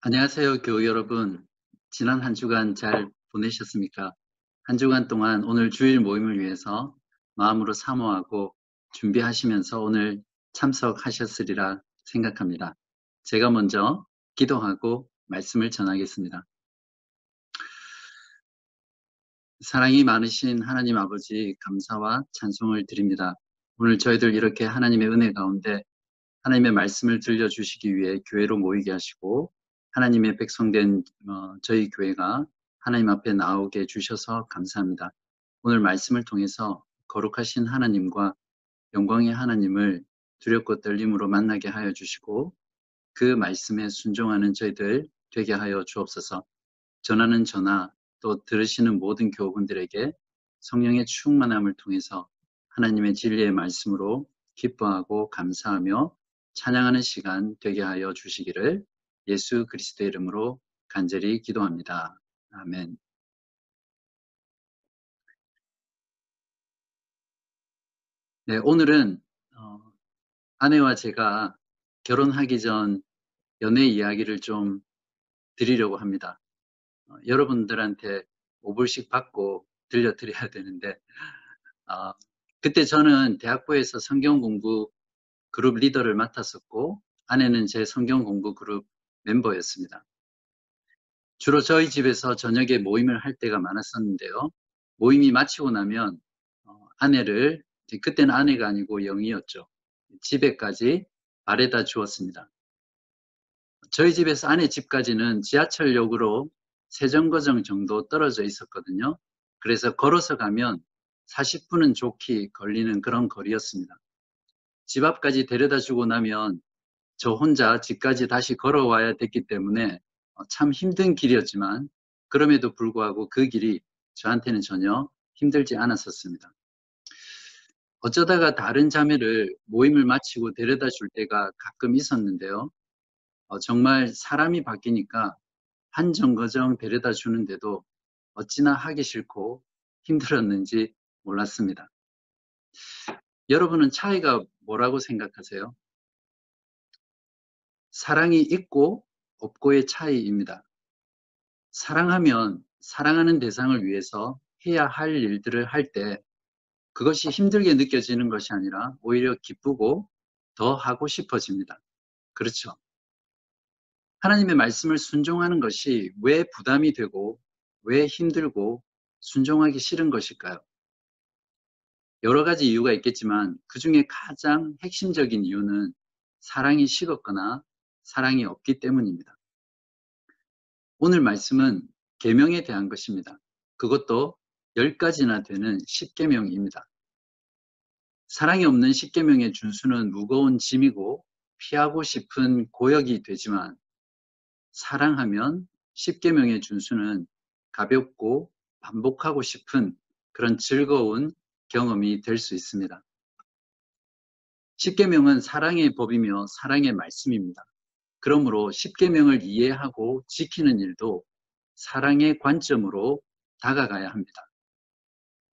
안녕하세요, 교우 여러분. 지난 한 주간 잘 보내셨습니까? 한 주간 동안 오늘 주일 모임을 위해서 마음으로 사모하고 준비하시면서 오늘 참석하셨으리라 생각합니다. 제가 먼저 기도하고 말씀을 전하겠습니다. 사랑이 많으신 하나님 아버지 감사와 찬송을 드립니다. 오늘 저희들 이렇게 하나님의 은혜 가운데 하나님의 말씀을 들려주시기 위해 교회로 모이게 하시고 하나님의 백성된 어, 저희 교회가 하나님 앞에 나오게 해주셔서 감사합니다. 오늘 말씀을 통해서 거룩하신 하나님과 영광의 하나님을 두렵고 떨림으로 만나게 하여 주시고 그 말씀에 순종하는 저희들 되게 하여 주옵소서. 전하는 전하 또 들으시는 모든 교우분들에게 성령의 충만함을 통해서 하나님의 진리의 말씀으로 기뻐하고 감사하며 찬양하는 시간 되게 하여 주시기를 예수 그리스도의 이름으로 간절히 기도합니다. 아멘. 네, 오늘은 어, 아내와 제가 결혼하기 전 연애 이야기를 좀 드리려고 합니다. 어, 여러분들한테 5불씩 받고 들려드려야 되는데 어, 그때 저는 대학부에서 성경 공부 그룹 리더를 맡았었고 아내는 제 성경 공부 그룹 멤버였습니다. 주로 저희 집에서 저녁에 모임을 할 때가 많았었는데요. 모임이 마치고 나면 어, 아내를 그때는 아내가 아니고 영이었죠. 집에까지 바래다 주었습니다. 저희 집에서 아내 집까지는 지하철역으로 세정거정 정도 떨어져 있었거든요. 그래서 걸어서 가면 40분은 좋게 걸리는 그런 거리였습니다. 집 앞까지 데려다 주고 나면 저 혼자 집까지 다시 걸어와야 됐기 때문에 어, 참 힘든 길이었지만 그럼에도 불구하고 그 길이 저한테는 전혀 힘들지 않았었습니다. 어쩌다가 다른 자매를 모임을 마치고 데려다 줄 때가 가끔 있었는데요. 어, 정말 사람이 바뀌니까 한 정거정 데려다 주는데도 어찌나 하기 싫고 힘들었는지 몰랐습니다. 여러분은 차이가 뭐라고 생각하세요? 사랑이 있고 없고의 차이입니다. 사랑하면 사랑하는 대상을 위해서 해야 할 일들을 할 때 그것이 힘들게 느껴지는 것이 아니라 오히려 기쁘고 더 하고 싶어집니다. 그렇죠. 하나님의 말씀을 순종하는 것이 왜 부담이 되고 왜 힘들고 순종하기 싫은 것일까요? 여러 가지 이유가 있겠지만 그 중에 가장 핵심적인 이유는 사랑이 식었거나 사랑이 없기 때문입니다. 오늘 말씀은 계명에 대한 것입니다. 그것도 10가지나 되는 10계명입니다. 사랑이 없는 10계명의 준수는 무거운 짐이고 피하고 싶은 고역이 되지만 사랑하면 10계명의 준수는 가볍고 반복하고 싶은 그런 즐거운 경험이 될 수 있습니다. 10계명은 사랑의 법이며 사랑의 말씀입니다. 그러므로 십계명을 이해하고 지키는 일도 사랑의 관점으로 다가가야 합니다.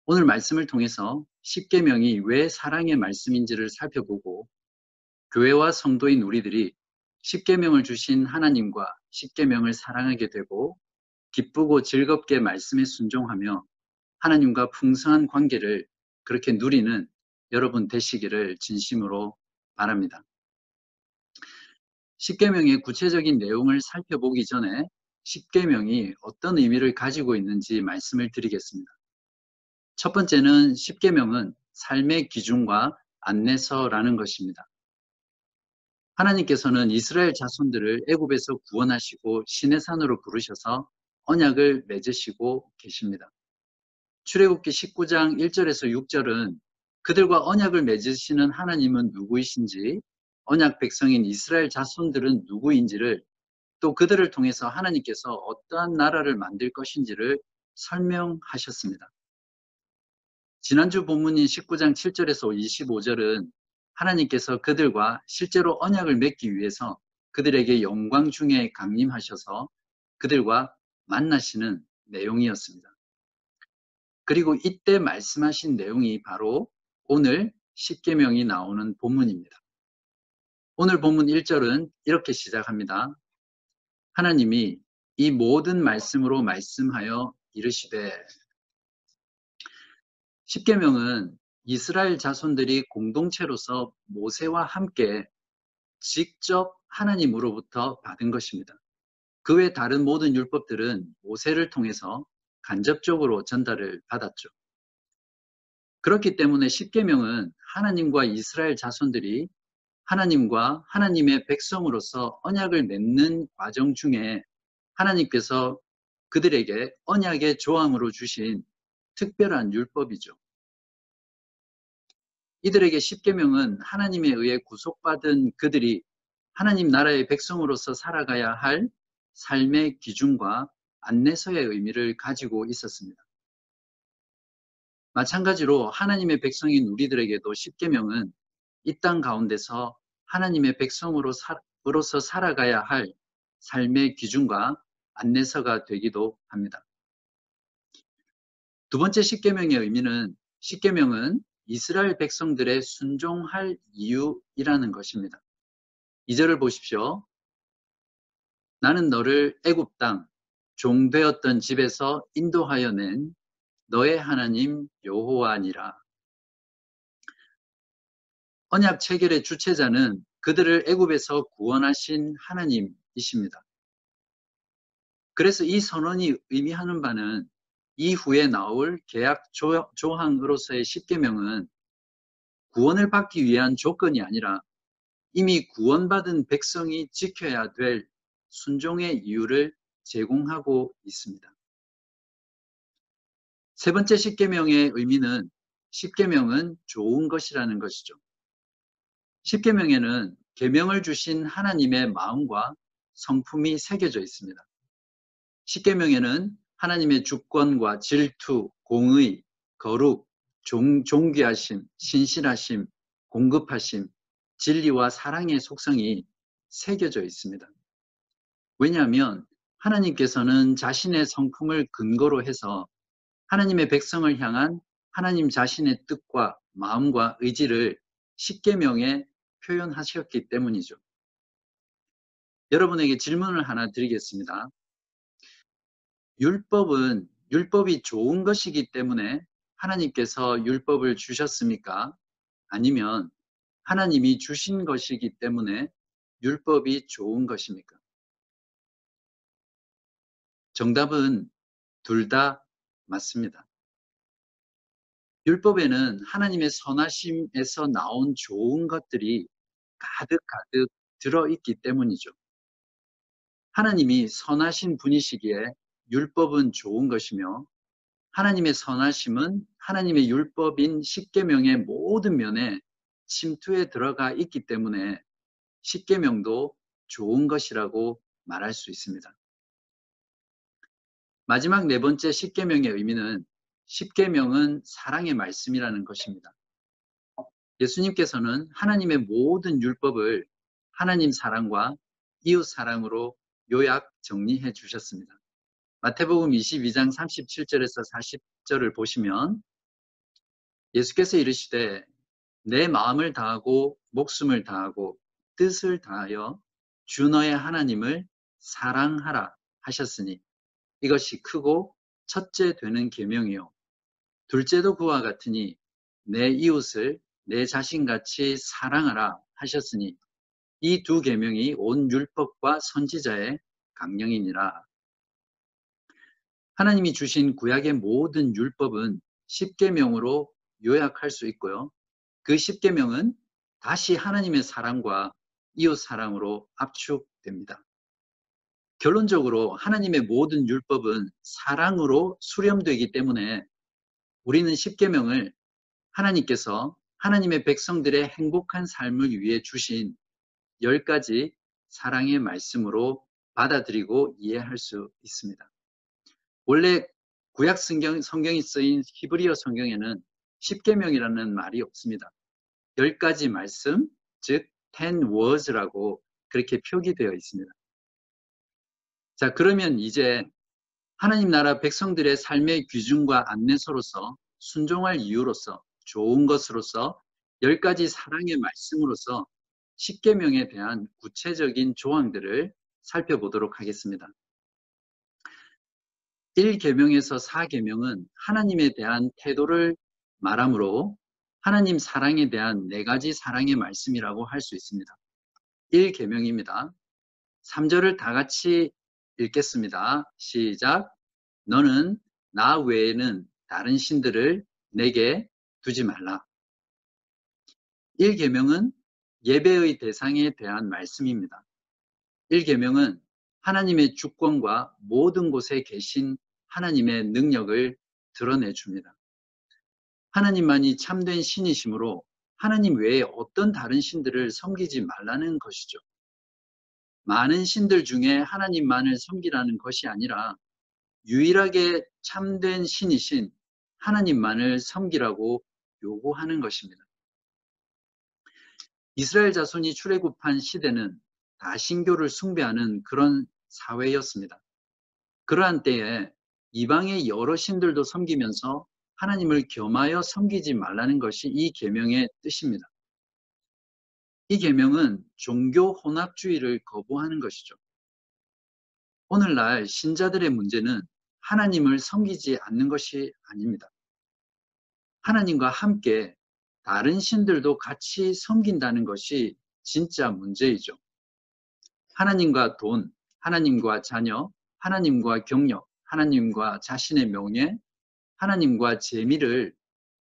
오늘 말씀을 통해서 십계명이 왜 사랑의 말씀인지를 살펴보고 교회와 성도인 우리들이 십계명을 주신 하나님과 십계명을 사랑하게 되고 기쁘고 즐겁게 말씀에 순종하며 하나님과 풍성한 관계를 그렇게 누리는 여러분 되시기를 진심으로 바랍니다. 십계명의 구체적인 내용을 살펴보기 전에 십계명이 어떤 의미를 가지고 있는지 말씀을 드리겠습니다. 첫 번째는 십계명은 삶의 기준과 안내서라는 것입니다. 하나님께서는 이스라엘 자손들을 애굽에서 구원하시고 신의 산으로 부르셔서 언약을 맺으시고 계십니다. 출애굽기 19장 1절에서 6절은 그들과 언약을 맺으시는 하나님은 누구이신지 언약 백성인 이스라엘 자손들은 누구인지를 또 그들을 통해서 하나님께서 어떠한 나라를 만들 것인지를 설명하셨습니다. 지난주 본문인 19장 7절에서 25절은 하나님께서 그들과 실제로 언약을 맺기 위해서 그들에게 영광 중에 강림하셔서 그들과 만나시는 내용이었습니다. 그리고 이때 말씀하신 내용이 바로 오늘 10계명이 나오는 본문입니다. 오늘 본문 1절은 이렇게 시작합니다. 하나님이 이 모든 말씀으로 말씀하여 이르시되 십계명은 이스라엘 자손들이 공동체로서 모세와 함께 직접 하나님으로부터 받은 것입니다. 그 외 다른 모든 율법들은 모세를 통해서 간접적으로 전달을 받았죠. 그렇기 때문에 십계명은 하나님과 이스라엘 자손들이 하나님과 하나님의 백성으로서 언약을 맺는 과정 중에 하나님께서 그들에게 언약의 조항으로 주신 특별한 율법이죠. 이들에게 십계명은 하나님에 의해 구속받은 그들이 하나님 나라의 백성으로서 살아가야 할 삶의 기준과 안내서의 의미를 가지고 있었습니다. 마찬가지로 하나님의 백성인 우리들에게도 십계명은 이 땅 가운데서 하나님의 백성으로서 살아가야 할 삶의 기준과 안내서가 되기도 합니다. 두 번째 십계명의 의미는 십계명은 이스라엘 백성들의 순종할 이유이라는 것입니다. 2절을 보십시오. 나는 너를 애굽 땅 종되었던 집에서 인도하여 낸 너의 하나님 여호와니라. 언약 체결의 주체자는 그들을 애굽에서 구원하신 하나님이십니다. 그래서 이 선언이 의미하는 바는 이후에 나올 계약 조항으로서의 십계명은 구원을 받기 위한 조건이 아니라 이미 구원받은 백성이 지켜야 될 순종의 이유를 제공하고 있습니다. 세 번째 십계명의 의미는 십계명은 좋은 것이라는 것이죠. 십계명에는 계명을 주신 하나님의 마음과 성품이 새겨져 있습니다. 십계명에는 하나님의 주권과 질투, 공의, 거룩, 종, 존귀하심, 신실하심, 공급하심, 진리와 사랑의 속성이 새겨져 있습니다. 왜냐하면 하나님께서는 자신의 성품을 근거로 해서 하나님의 백성을 향한 하나님 자신의 뜻과 마음과 의지를 십계명에 표현하셨기 때문이죠. 여러분에게 질문을 하나 드리겠습니다. 율법은 율법이 좋은 것이기 때문에 하나님께서 율법을 주셨습니까? 아니면 하나님이 주신 것이기 때문에 율법이 좋은 것입니까? 정답은 둘 다 맞습니다. 율법에는 하나님의 선하심에서 나온 좋은 것들이 가득가득 들어있기 때문이죠. 하나님이 선하신 분이시기에 율법은 좋은 것이며 하나님의 선하심은 하나님의 율법인 십계명의 모든 면에 침투에 들어가 있기 때문에 십계명도 좋은 것이라고 말할 수 있습니다. 마지막 네 번째 십계명의 의미는 십계명은 사랑의 말씀이라는 것입니다. 예수님께서는 하나님의 모든 율법을 하나님 사랑과 이웃 사랑으로 요약 정리해 주셨습니다. 마태복음 22장 37절에서 40절을 보시면 예수께서 이르시되 내 마음을 다하고 목숨을 다하고 뜻을 다하여 주 너의 하나님을 사랑하라 하셨으니 이것이 크고 첫째 되는 계명이요 둘째도 그와 같으니 내 이웃을 내 자신같이 사랑하라 하셨으니 이 두 계명이 온 율법과 선지자의 강령이니라 하나님이 주신 구약의 모든 율법은 십계명으로 요약할 수 있고요. 그 십계명은 다시 하나님의 사랑과 이웃 사랑으로 압축됩니다. 결론적으로 하나님의 모든 율법은 사랑으로 수렴되기 때문에 우리는 십계명을 하나님께서 하나님의 백성들의 행복한 삶을 위해 주신 열 가지 사랑의 말씀으로 받아들이고 이해할 수 있습니다. 원래 구약 성경, 성경이 쓰인 히브리어 성경에는 십계명이라는 말이 없습니다. 열 가지 말씀, 즉 ten words라고 그렇게 표기되어 있습니다. 자, 그러면 이제 하나님 나라 백성들의 삶의 기준과 안내서로서 순종할 이유로서 좋은 것으로서 열 가지 사랑의 말씀으로서 십계명에 대한 구체적인 조항들을 살펴보도록 하겠습니다. 1계명에서 4계명은 하나님에 대한 태도를 말하므로 하나님 사랑에 대한 네 가지 사랑의 말씀이라고 할 수 있습니다. 1계명입니다. 3절을 다 같이 읽겠습니다. 시작. 너는 나 외에는 다른 신들을 내게 두지 말라. 1계명은 예배의 대상에 대한 말씀입니다. 1계명은 하나님의 주권과 모든 곳에 계신 하나님의 능력을 드러내 줍니다. 하나님만이 참된 신이시므로 하나님 외에 어떤 다른 신들을 섬기지 말라는 것이죠. 많은 신들 중에 하나님만을 섬기라는 것이 아니라 유일하게 참된 신이신 하나님만을 섬기라고 요구하는 것입니다. 이스라엘 자손이 출애굽한 시대는 다신교를 숭배하는 그런 사회였습니다. 그러한 때에 이방의 여러 신들도 섬기면서 하나님을 겸하여 섬기지 말라는 것이 이 계명의 뜻입니다. 이 계명은 종교 혼합주의를 거부하는 것이죠. 오늘날 신자들의 문제는 하나님을 섬기지 않는 것이 아닙니다. 하나님과 함께 다른 신들도 같이 섬긴다는 것이 진짜 문제이죠. 하나님과 돈, 하나님과 자녀, 하나님과 경력, 하나님과 자신의 명예, 하나님과 재미를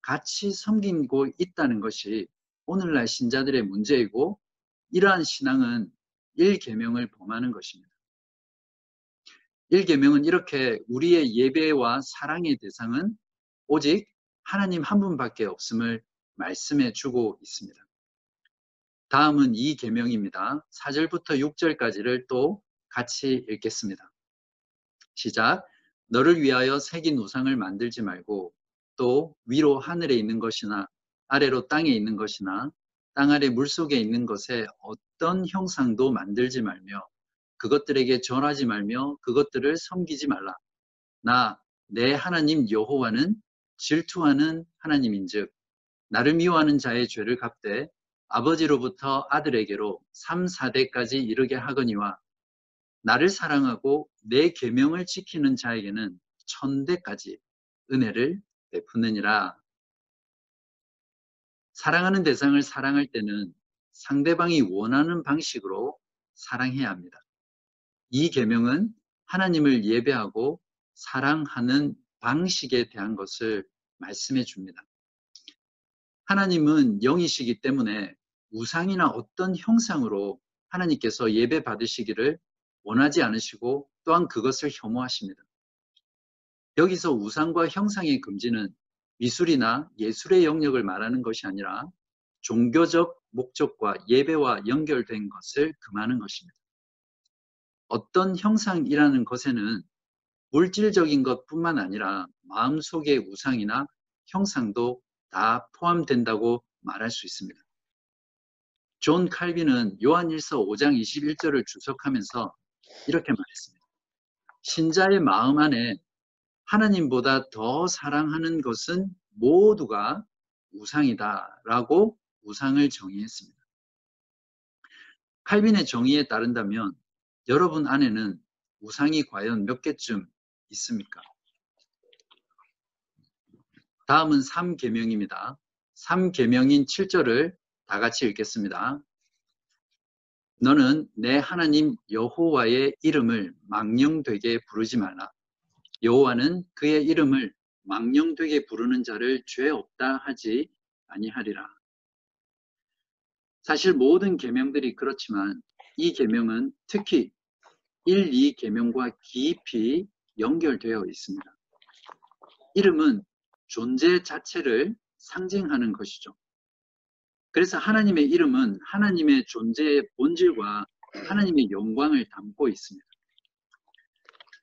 같이 섬기고 있다는 것이 오늘날 신자들의 문제이고 이러한 신앙은 1계명을 범하는 것입니다. 1계명은 이렇게 우리의 예배와 사랑의 대상은 오직 하나님 한 분밖에 없음을 말씀해 주고 있습니다. 다음은 이 계명입니다. 4절부터 6절까지를 또 같이 읽겠습니다. 시작. 너를 위하여 새긴 우상을 만들지 말고 또 위로 하늘에 있는 것이나 아래로 땅에 있는 것이나 땅 아래 물속에 있는 것에 어떤 형상도 만들지 말며 그것들에게 절하지 말며 그것들을 섬기지 말라. 나 내 하나님 여호와는 질투하는 하나님인즉 나를 미워하는 자의 죄를 갚되 아버지로부터 아들에게로 3, 4대까지 이르게 하거니와 나를 사랑하고 내 계명을 지키는 자에게는 천대까지 은혜를 베푸느니라. 사랑하는 대상을 사랑할 때는 상대방이 원하는 방식으로 사랑해야 합니다. 이 계명은 하나님을 예배하고 사랑하는 방식에 대한 것을 말씀해 줍니다. 하나님은 영이시기 때문에 우상이나 어떤 형상으로 하나님께서 예배 받으시기를 원하지 않으시고 또한 그것을 혐오하십니다. 여기서 우상과 형상의 금지는 미술이나 예술의 영역을 말하는 것이 아니라 종교적 목적과 예배와 연결된 것을 금하는 것입니다. 어떤 형상이라는 것에는 물질적인 것뿐만 아니라 마음속의 우상이나 형상도 다 포함된다고 말할 수 있습니다. 존 칼빈은 요한일서 5장 21절을 주석하면서 이렇게 말했습니다. 신자의 마음 안에 하나님보다 더 사랑하는 것은 모두가 우상이다 라고 우상을 정의했습니다. 칼빈의 정의에 따른다면 여러분 안에는 우상이 과연 몇 개쯤 있습니까? 다음은 3계명입니다. 3계명인 7절을 다 같이 읽겠습니다. 너는 내 하나님 여호와의 이름을 망령되게 부르지 말라. 여호와는 그의 이름을 망령되게 부르는 자를 죄 없다 하지 아니하리라. 사실 모든 계명들이 그렇지만 이 계명은 특히 1, 2 계명과 깊이 연결되어 있습니다. 이름은 존재 자체를 상징하는 것이죠. 그래서 하나님의 이름은 하나님의 존재의 본질과 하나님의 영광을 담고 있습니다.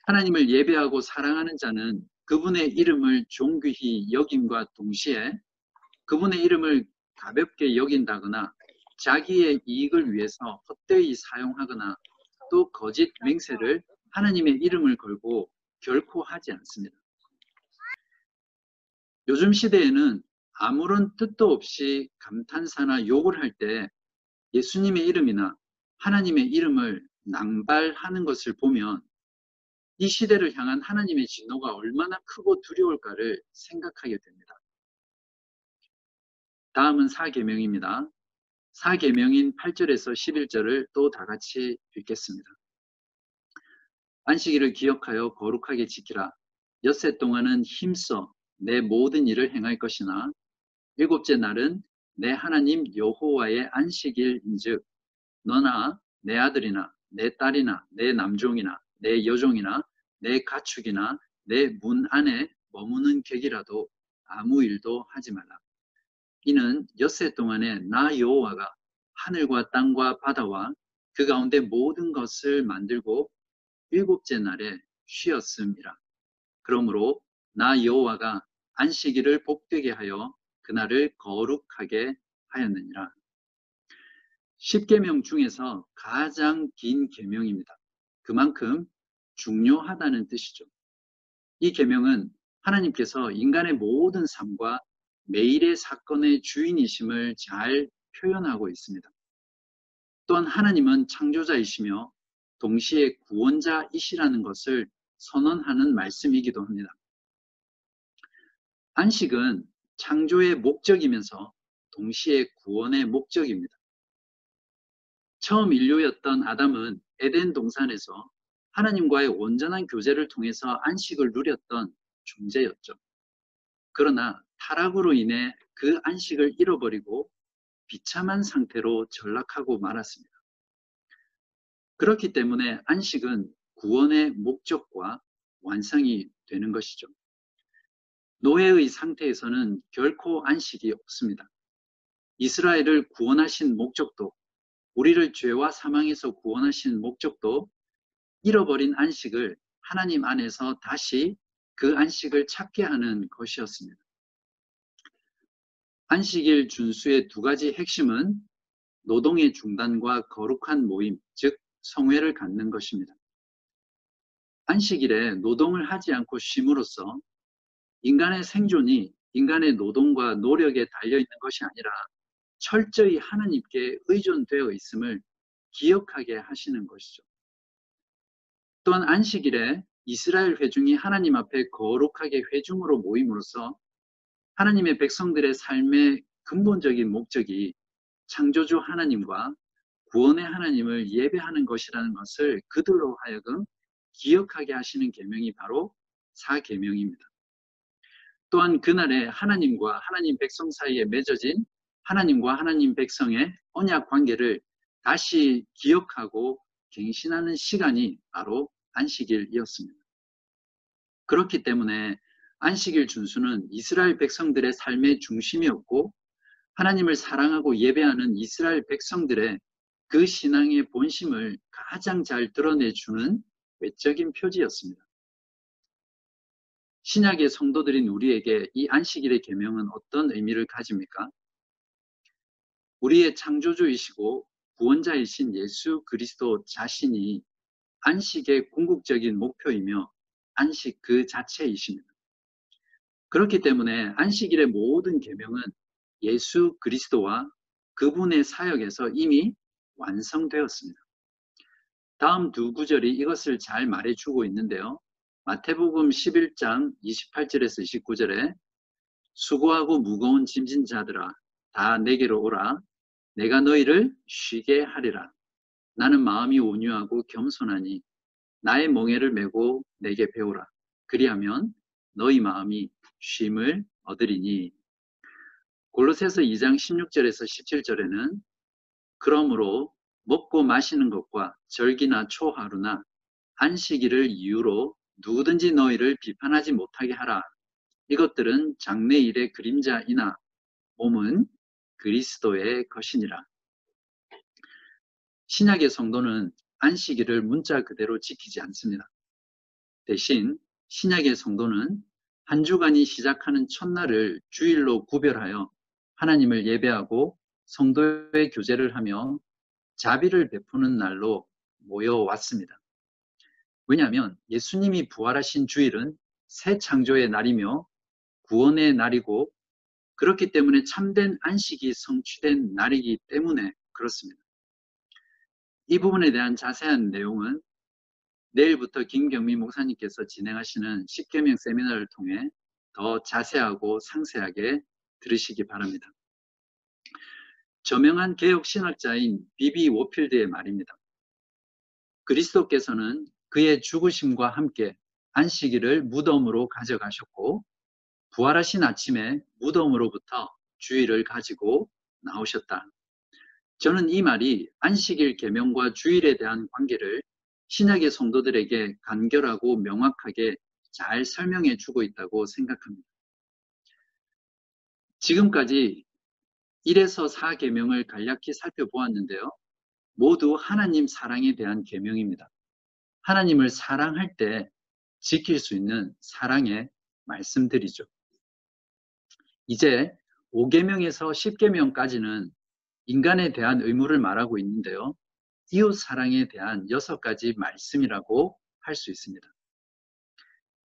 하나님을 예배하고 사랑하는 자는 그분의 이름을 존귀히 여김과 동시에 그분의 이름을 가볍게 여긴다거나 자기의 이익을 위해서 헛되이 사용하거나 또 거짓 맹세를 하나님의 이름을 걸고 결코 하지 않습니다. 요즘 시대에는 아무런 뜻도 없이 감탄사나 욕을 할 때 예수님의 이름이나 하나님의 이름을 낭발하는 것을 보면 이 시대를 향한 하나님의 진노가 얼마나 크고 두려울까를 생각하게 됩니다. 다음은 사계명입니다. 사계명인 8절에서 11절을 또 다 같이 읽겠습니다. 안식일을 기억하여 거룩하게 지키라. 엿새 동안은 힘써 내 모든 일을 행할 것이나 일곱째 날은 내 하나님 여호와의 안식일인즉 너나 내 아들이나 내 딸이나 내 남종이나 내 여종이나 내 가축이나 내 문 안에 머무는 객이라도 아무 일도 하지 말라. 이는 엿새 동안에 나 여호와가 하늘과 땅과 바다와 그 가운데 모든 것을 만들고 일곱째 날에 쉬었음이라. 그러므로 나 여호와가 안식일을 복되게 하여 그날을 거룩하게 하였느니라. 10계명 중에서 가장 긴 계명입니다. 그만큼 중요하다는 뜻이죠. 이 계명은 하나님께서 인간의 모든 삶과 매일의 사건의 주인이심을 잘 표현하고 있습니다. 또한 하나님은 창조자이시며 동시에 구원자이시라는 것을 선언하는 말씀이기도 합니다. 안식은 창조의 목적이면서 동시에 구원의 목적입니다. 처음 인류였던 아담은 에덴 동산에서 하나님과의 온전한 교제를 통해서 안식을 누렸던 존재였죠. 그러나 타락으로 인해 그 안식을 잃어버리고 비참한 상태로 전락하고 말았습니다. 그렇기 때문에 안식은 구원의 목적과 완성이 되는 것이죠. 노예의 상태에서는 결코 안식이 없습니다. 이스라엘을 구원하신 목적도, 우리를 죄와 사망에서 구원하신 목적도 잃어버린 안식을 하나님 안에서 다시 그 안식을 찾게 하는 것이었습니다. 안식일 준수의 두 가지 핵심은 노동의 중단과 거룩한 모임, 즉 성회를 갖는 것입니다. 안식일에 노동을 하지 않고 쉼으로써 인간의 생존이 인간의 노동과 노력에 달려 있는 것이 아니라 철저히 하나님께 의존되어 있음을 기억하게 하시는 것이죠. 또한 안식일에 이스라엘 회중이 하나님 앞에 거룩하게 회중으로 모임으로써 하나님의 백성들의 삶의 근본적인 목적이 창조주 하나님과 구원의 하나님을 예배하는 것이라는 것을 그들로 하여금 기억하게 하시는 계명이 바로 사계명입니다. 또한 그날에 하나님과 하나님 백성 사이에 맺어진 하나님과 하나님 백성의 언약 관계를 다시 기억하고 갱신하는 시간이 바로 안식일이었습니다. 그렇기 때문에 안식일 준수는 이스라엘 백성들의 삶의 중심이었고 하나님을 사랑하고 예배하는 이스라엘 백성들의 그 신앙의 본심을 가장 잘 드러내주는 외적인 표지였습니다. 신약의 성도들인 우리에게 이 안식일의 계명은 어떤 의미를 가집니까? 우리의 창조주이시고 구원자이신 예수 그리스도 자신이 안식의 궁극적인 목표이며 안식 그 자체이십니다. 그렇기 때문에 안식일의 모든 계명은 예수 그리스도와 그분의 사역에서 이미 완성되었습니다. 다음 두 구절이 이것을 잘 말해주고 있는데요. 마태복음 11장 28절에서 29절에 수고하고 무거운 짐진 자들아 다 내게로 오라 내가 너희를 쉬게 하리라 나는 마음이 온유하고 겸손하니 나의 멍에를 메고 내게 배우라. 그리하면 너희 마음이 쉼을 얻으리니. 골로새서 2장 16절에서 17절에는 그러므로 먹고 마시는 것과 절기나 초하루나 안식일을 이유로 누구든지 너희를 비판하지 못하게 하라. 이것들은 장래일의 그림자이나 몸은 그리스도의 것이니라. 신약의 성도는 안식일을 문자 그대로 지키지 않습니다. 대신 신약의 성도는 한 주간이 시작하는 첫날을 주일로 구별하여 하나님을 예배하고 성도의 교제를 하며 자비를 베푸는 날로 모여왔습니다. 왜냐하면 예수님이 부활하신 주일은 새 창조의 날이며 구원의 날이고 그렇기 때문에 참된 안식이 성취된 날이기 때문에 그렇습니다. 이 부분에 대한 자세한 내용은 내일부터 김경미 목사님께서 진행하시는 10개명 세미나를 통해 더 자세하고 상세하게 들으시기 바랍니다. 저명한 개혁 신학자인 비비 워필드의 말입니다. 그리스도께서는 그의 죽으심과 함께 안식일을 무덤으로 가져가셨고 부활하신 아침에 무덤으로부터 주일을 가지고 나오셨다. 저는 이 말이 안식일 계명과 주일에 대한 관계를 신약의 성도들에게 간결하고 명확하게 잘 설명해 주고 있다고 생각합니다. 지금까지 1에서 4계명을 간략히 살펴보았는데요. 모두 하나님 사랑에 대한 계명입니다. 하나님을 사랑할 때 지킬 수 있는 사랑의 말씀들이죠. 이제 5계명에서 10계명까지는 인간에 대한 의무를 말하고 있는데요. 이웃 사랑에 대한 여섯 가지 말씀이라고 할 수 있습니다.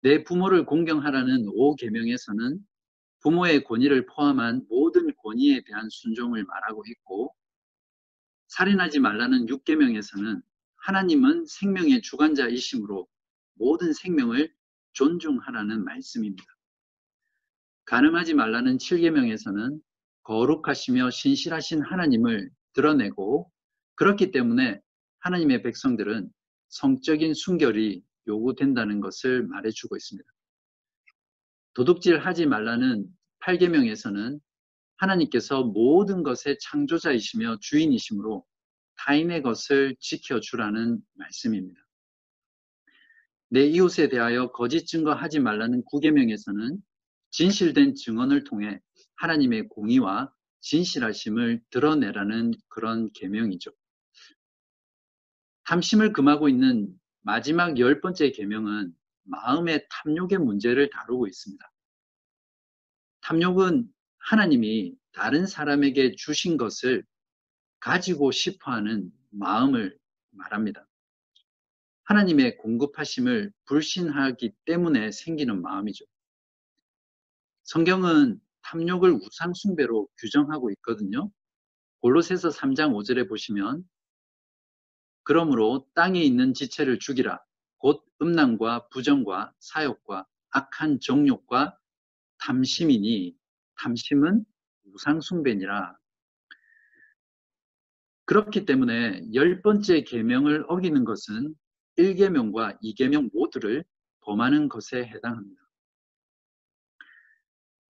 내 부모를 공경하라는 5계명에서는 부모의 권위를 포함한 모든 권위에 대한 순종을 말하고 있고 살인하지 말라는 6계명에서는 하나님은 생명의 주관자이심으로 모든 생명을 존중하라는 말씀입니다. 가늠하지 말라는 7계명에서는 거룩하시며 신실하신 하나님을 드러내고 그렇기 때문에 하나님의 백성들은 성적인 순결이 요구된다는 것을 말해주고 있습니다. 도둑질 하지 말라는 8계명에서는 하나님께서 모든 것의 창조자이시며 주인이시므로 타인의 것을 지켜주라는 말씀입니다. 내 이웃에 대하여 거짓 증거하지 말라는 9계명에서는 진실된 증언을 통해 하나님의 공의와 진실하심을 드러내라는 그런 계명이죠. 탐심을 금하고 있는 마지막 열 번째 계명은 마음의 탐욕의 문제를 다루고 있습니다. 탐욕은 하나님이 다른 사람에게 주신 것을 가지고 싶어 하는 마음을 말합니다. 하나님의 공급하심을 불신하기 때문에 생기는 마음이죠. 성경은 탐욕을 우상숭배로 규정하고 있거든요. 골로새서 3장 5절에 보시면 그러므로 땅에 있는 지체를 죽이라 곧 음란과 부정과 사욕과 악한 정욕과 탐심이니 탐심은 우상숭배니라. 그렇기 때문에 열 번째 계명을 어기는 것은 1계명과 2계명 모두를 범하는 것에 해당합니다.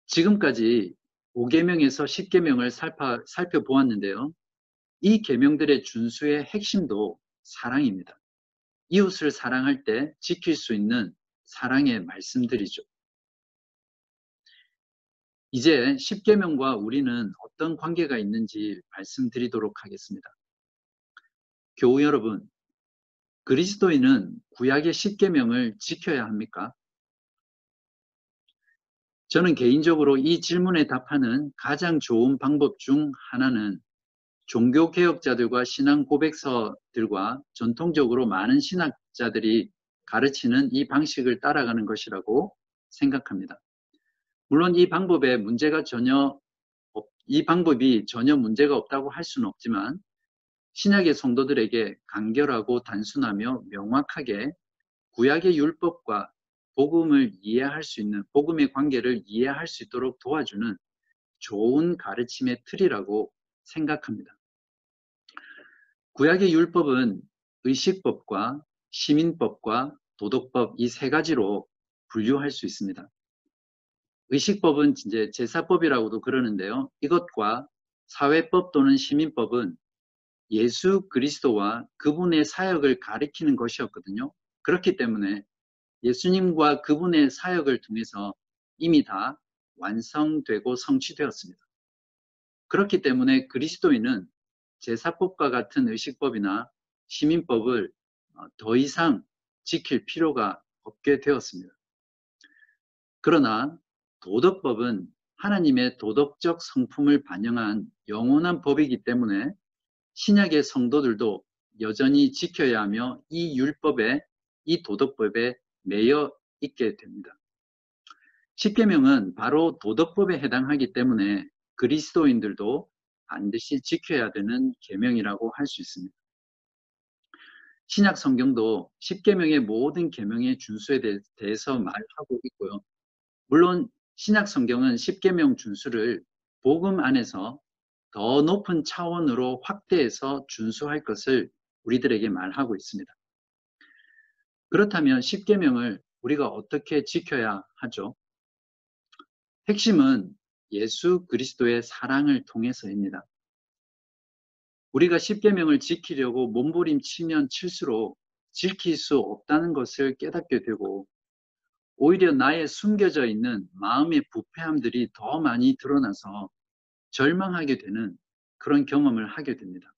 지금까지 5계명에서 10계명을 살펴, 살펴보았는데요. 이 계명들의 준수의 핵심도 사랑입니다. 이웃을 사랑할 때 지킬 수 있는 사랑의 말씀들이죠. 이제 10계명과 우리는 어떤 관계가 있는지 말씀드리도록 하겠습니다. 교우 여러분, 그리스도인은 구약의 10계명을 지켜야 합니까? 저는 개인적으로 이 질문에 답하는 가장 좋은 방법 중 하나는 종교 개혁자들과 신앙 고백서들과 전통적으로 많은 신학자들이 가르치는 이 방식을 따라가는 것이라고 생각합니다. 물론 이 방법에 문제가 전혀 이 방법이 전혀 문제가 없다고 할 수는 없지만 신약의 성도들에게 간결하고 단순하며 명확하게 구약의 율법과 복음을 이해할 수 있는 복음의 관계를 이해할 수 있도록 도와주는 좋은 가르침의 틀이라고 생각합니다. 구약의 율법은 의식법과 시민법과 도덕법 이 세 가지로 분류할 수 있습니다. 의식법은 이제 제사법이라고도 그러는데요. 이것과 사회법 또는 시민법은 예수 그리스도와 그분의 사역을 가리키는 것이었거든요. 그렇기 때문에 예수님과 그분의 사역을 통해서 이미 다 완성되고 성취되었습니다. 그렇기 때문에 그리스도인은 제사법과 같은 의식법이나 시민법을 어, 더 이상 지킬 필요가 없게 되었습니다. 그러나 도덕법은 하나님의 도덕적 성품을 반영한 영원한 법이기 때문에 신약의 성도들도 여전히 지켜야 하며 이 율법에 이 도덕법에 매여 있게 됩니다. 십계명은 바로 도덕법에 해당하기 때문에 그리스도인들도 반드시 지켜야 되는 계명이라고 할 수 있습니다. 신약 성경도 10계명의 모든 계명의 준수에 대해서 말하고 있고요. 물론 신약 성경은 10계명 준수를 복음 안에서 더 높은 차원으로 확대해서 준수할 것을 우리들에게 말하고 있습니다. 그렇다면 10계명을 우리가 어떻게 지켜야 하죠? 핵심은 예수 그리스도의 사랑을 통해서입니다. 우리가 10계명을 지키려고 몸부림치면 칠수록 지킬 수 없다는 것을 깨닫게 되고 오히려 나의 숨겨져 있는 마음의 부패함들이 더 많이 드러나서 절망하게 되는 그런 경험을 하게 됩니다.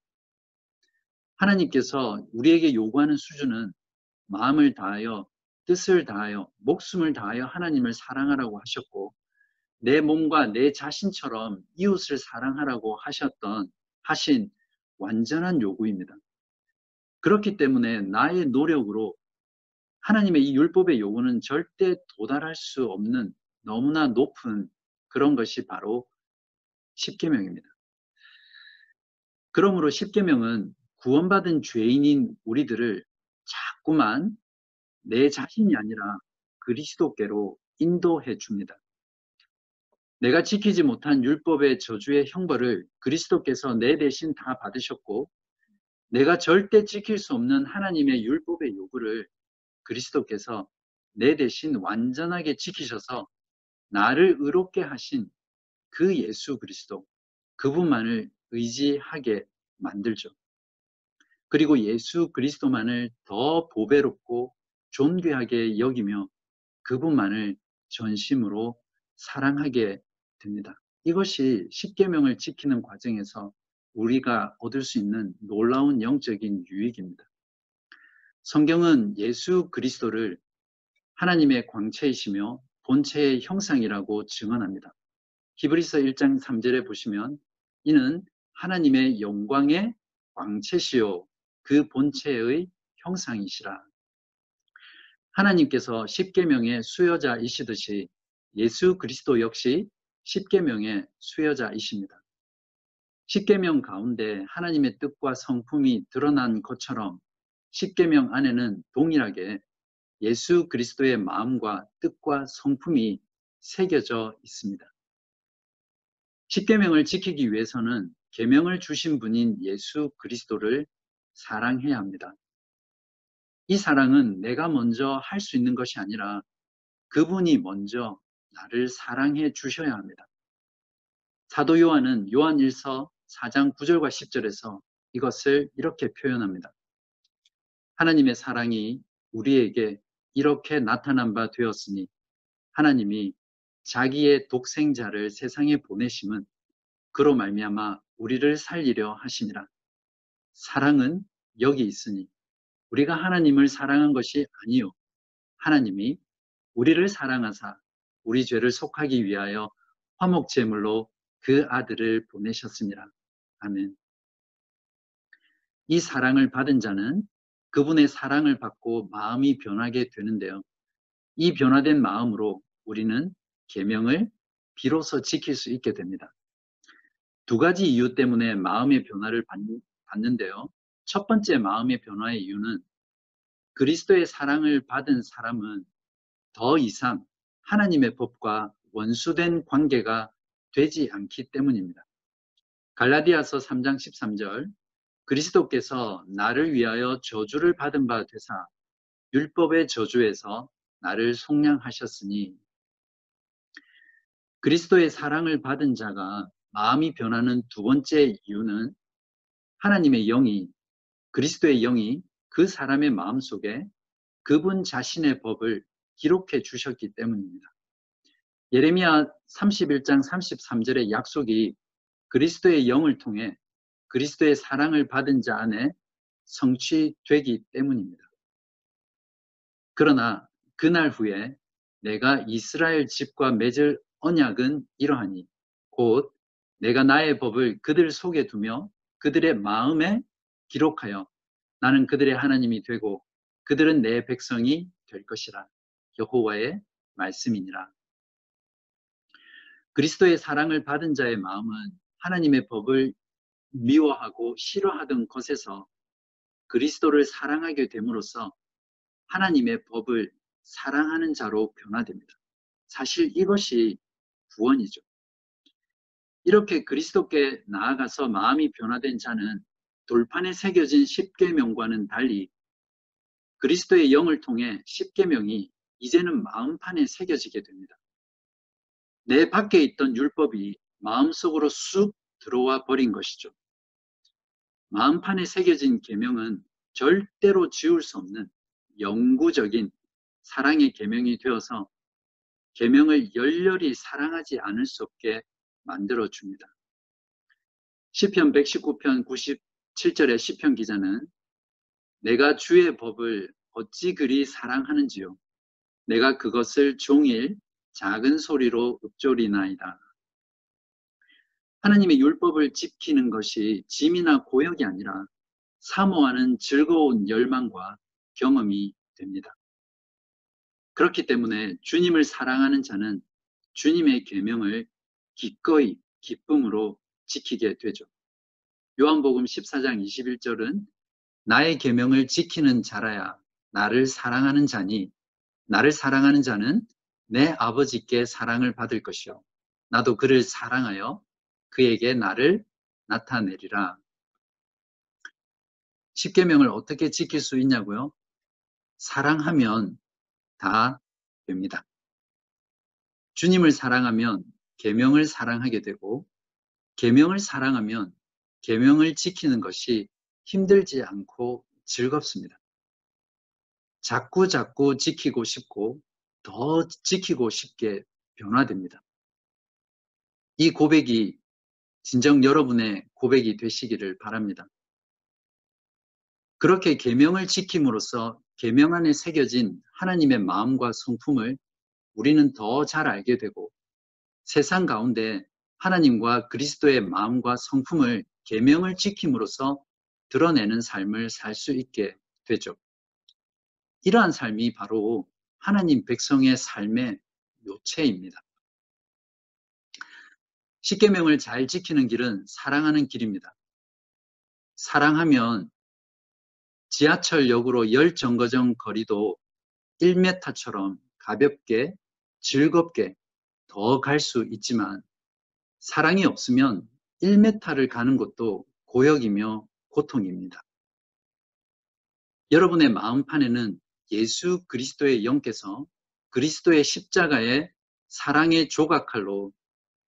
하나님께서 우리에게 요구하는 수준은 마음을 다하여 뜻을 다하여 목숨을 다하여 하나님을 사랑하라고 하셨고 내 몸과 내 자신처럼 이웃을 사랑하라고 하셨던 하신 완전한 요구입니다. 그렇기 때문에 나의 노력으로 하나님의 이 율법의 요구는 절대 도달할 수 없는 너무나 높은 그런 것이 바로 십계명입니다. 그러므로 십계명은 구원받은 죄인인 우리들을 자꾸만 내 자신이 아니라 그리스도께로 인도해 줍니다. 내가 지키지 못한 율법의 저주의 형벌을 그리스도께서 내 대신 다 받으셨고 내가 절대 지킬 수 없는 하나님의 율법의 요구를 그리스도께서 내 대신 완전하게 지키셔서 나를 의롭게 하신 그 예수 그리스도 그분만을 의지하게 만들죠. 그리고 예수 그리스도만을 더 보배롭고 존귀하게 여기며 그분만을 전심으로 사랑하게 됩니다. 이것이 십계명을 지키는 과정에서 우리가 얻을 수 있는 놀라운 영적인 유익입니다. 성경은 예수 그리스도를 하나님의 광채이시며 본체의 형상이라고 증언합니다. 히브리서 1장 3절에 보시면 이는 하나님의 영광의 광채시요 그 본체의 형상이시라. 하나님께서 십계명의 수여자이시듯이 예수 그리스도 역시 십계명의 수여자이십니다. 십계명 가운데 하나님의 뜻과 성품이 드러난 것처럼 십계명 안에는 동일하게 예수 그리스도의 마음과 뜻과 성품이 새겨져 있습니다. 십계명을 지키기 위해서는 계명을 주신 분인 예수 그리스도를 사랑해야 합니다. 이 사랑은 내가 먼저 할 수 있는 것이 아니라 그분이 먼저 나를 사랑해 주셔야 합니다. 사도 요한은 요한 1서 4장 9절과 10절에서 이것을 이렇게 표현합니다. 하나님의 사랑이 우리에게 이렇게 나타난 바 되었으니 하나님이 자기의 독생자를 세상에 보내심은 그로 말미암아 우리를 살리려 하시니라. 사랑은 여기 있으니 우리가 하나님을 사랑한 것이 아니요 하나님이 우리를 사랑하사 우리 죄를 속하기 위하여 화목 제물로 그 아들을 보내셨습니다. 아멘. 이 사랑을 받은 자는 그분의 사랑을 받고 마음이 변하게 되는데요. 이 변화된 마음으로 우리는 계명을 비로소 지킬 수 있게 됩니다. 두 가지 이유 때문에 마음의 변화를 받는데요. 첫 번째 마음의 변화의 이유는 그리스도의 사랑을 받은 사람은 더 이상 하나님의 법과 원수된 관계가 되지 않기 때문입니다. 갈라디아서 3장 13절 그리스도께서 나를 위하여 저주를 받은 바 되사 율법의 저주에서 나를 속량하셨으니 그리스도의 사랑을 받은 자가 마음이 변하는 두 번째 이유는 하나님의 영이 그리스도의 영이 그 사람의 마음 속에 그분 자신의 법을 기록해 주셨기 때문입니다. 예레미야 31장 33절의 약속이 그리스도의 영을 통해 그리스도의 사랑을 받은 자 안에 성취되기 때문입니다. 그러나 그날 후에 내가 이스라엘 집과 맺을 언약은 이러하니 곧 내가 나의 법을 그들 속에 두며 그들의 마음에 기록하여 나는 그들의 하나님이 되고 그들은 내 백성이 될 것이라. 여호와의 말씀이니라. 그리스도의 사랑을 받은 자의 마음은 하나님의 법을 미워하고 싫어하던 것에서 그리스도를 사랑하게 됨으로써 하나님의 법을 사랑하는 자로 변화됩니다. 사실 이것이 구원이죠. 이렇게 그리스도께 나아가서 마음이 변화된 자는 돌판에 새겨진 십계명과는 달리 그리스도의 영을 통해 십계명이 이제는 마음판에 새겨지게 됩니다. 내 밖에 있던 율법이 마음속으로 쑥 들어와 버린 것이죠. 마음판에 새겨진 계명은 절대로 지울 수 없는 영구적인 사랑의 계명이 되어서 계명을 열렬히 사랑하지 않을 수 없게 만들어 줍니다. 시편 119편 97절의 시편 기자는 내가 주의 법을 어찌 그리 사랑하는지요 내가 그것을 종일 작은 소리로 읊조리나이다. 하나님의 율법을 지키는 것이 짐이나 고역이 아니라 사모하는 즐거운 열망과 경험이 됩니다. 그렇기 때문에 주님을 사랑하는 자는 주님의 계명을 기꺼이 기쁨으로 지키게 되죠. 요한복음 14장 21절은 나의 계명을 지키는 자라야 나를 사랑하는 자니 나를 사랑하는 자는 내 아버지께 사랑을 받을 것이요 나도 그를 사랑하여 그에게 나를 나타내리라. 십계명을 어떻게 지킬 수 있냐고요? 사랑하면 다 됩니다. 주님을 사랑하면 계명을 사랑하게 되고 계명을 사랑하면 계명을 지키는 것이 힘들지 않고 즐겁습니다. 자꾸 자꾸 지키고 싶고 더 지키고 싶게 변화됩니다. 이 고백이 진정 여러분의 고백이 되시기를 바랍니다. 그렇게 계명을 지킴으로써 계명 안에 새겨진 하나님의 마음과 성품을 우리는 더 잘 알게 되고 세상 가운데 하나님과 그리스도의 마음과 성품을 계명을 지킴으로써 드러내는 삶을 살 수 있게 되죠. 이러한 삶이 바로 하나님 백성의 삶의 요체입니다. 십계명을 잘 지키는 길은 사랑하는 길입니다. 사랑하면 지하철역으로 열 정거장 거리도 1m처럼 가볍게 즐겁게 더 갈 수 있지만 사랑이 없으면 1m를 가는 것도 고역이며 고통입니다. 여러분의 마음판에는 예수 그리스도의 영께서 그리스도의 십자가의 사랑의 조각칼로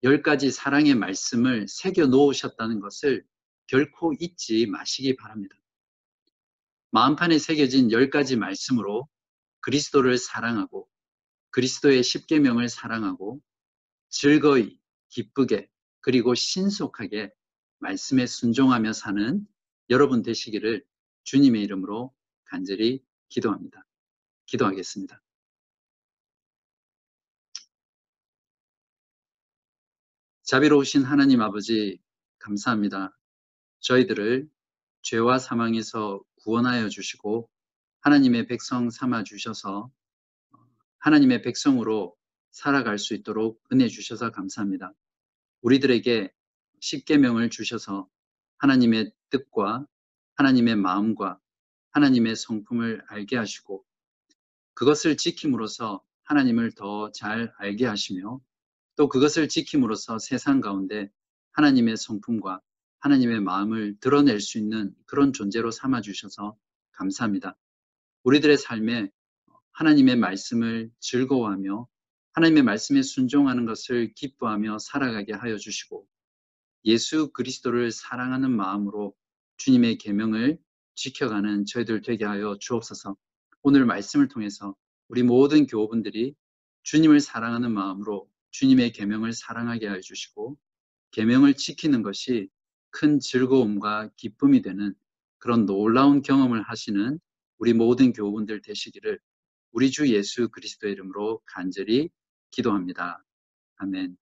열 가지 사랑의 말씀을 새겨 놓으셨다는 것을 결코 잊지 마시기 바랍니다. 마음판에 새겨진 열 가지 말씀으로 그리스도를 사랑하고 그리스도의 십계명을 사랑하고 즐거이 기쁘게 그리고 신속하게 말씀에 순종하며 사는 여러분 되시기를 주님의 이름으로 간절히 기도합니다. 기도하겠습니다. 자비로우신 하나님 아버지, 감사합니다. 저희들을 죄와 사망에서 구원하여 주시고 하나님의 백성 삼아 주셔서 하나님의 백성으로 살아갈 수 있도록 은혜 주셔서 감사합니다. 우리들에게 십계명을 주셔서 하나님의 뜻과 하나님의 마음과 하나님의 성품을 알게 하시고 그것을 지킴으로써 하나님을 더 잘 알게 하시며 또 그것을 지킴으로써 세상 가운데 하나님의 성품과 하나님의 마음을 드러낼 수 있는 그런 존재로 삼아 주셔서 감사합니다. 우리들의 삶에 하나님의 말씀을 즐거워하며 하나님의 말씀에 순종하는 것을 기뻐하며 살아가게 하여 주시고 예수 그리스도를 사랑하는 마음으로 주님의 계명을 지켜가는 저희들 되게 하여 주옵소서. 오늘 말씀을 통해서 우리 모든 교우분들이 주님을 사랑하는 마음으로 주님의 계명을 사랑하게 하여 주시고 계명을 지키는 것이 큰 즐거움과 기쁨이 되는 그런 놀라운 경험을 하시는 우리 모든 교우분들 되시기를 우리 주 예수 그리스도의 이름으로 간절히 기도합니다. 아멘.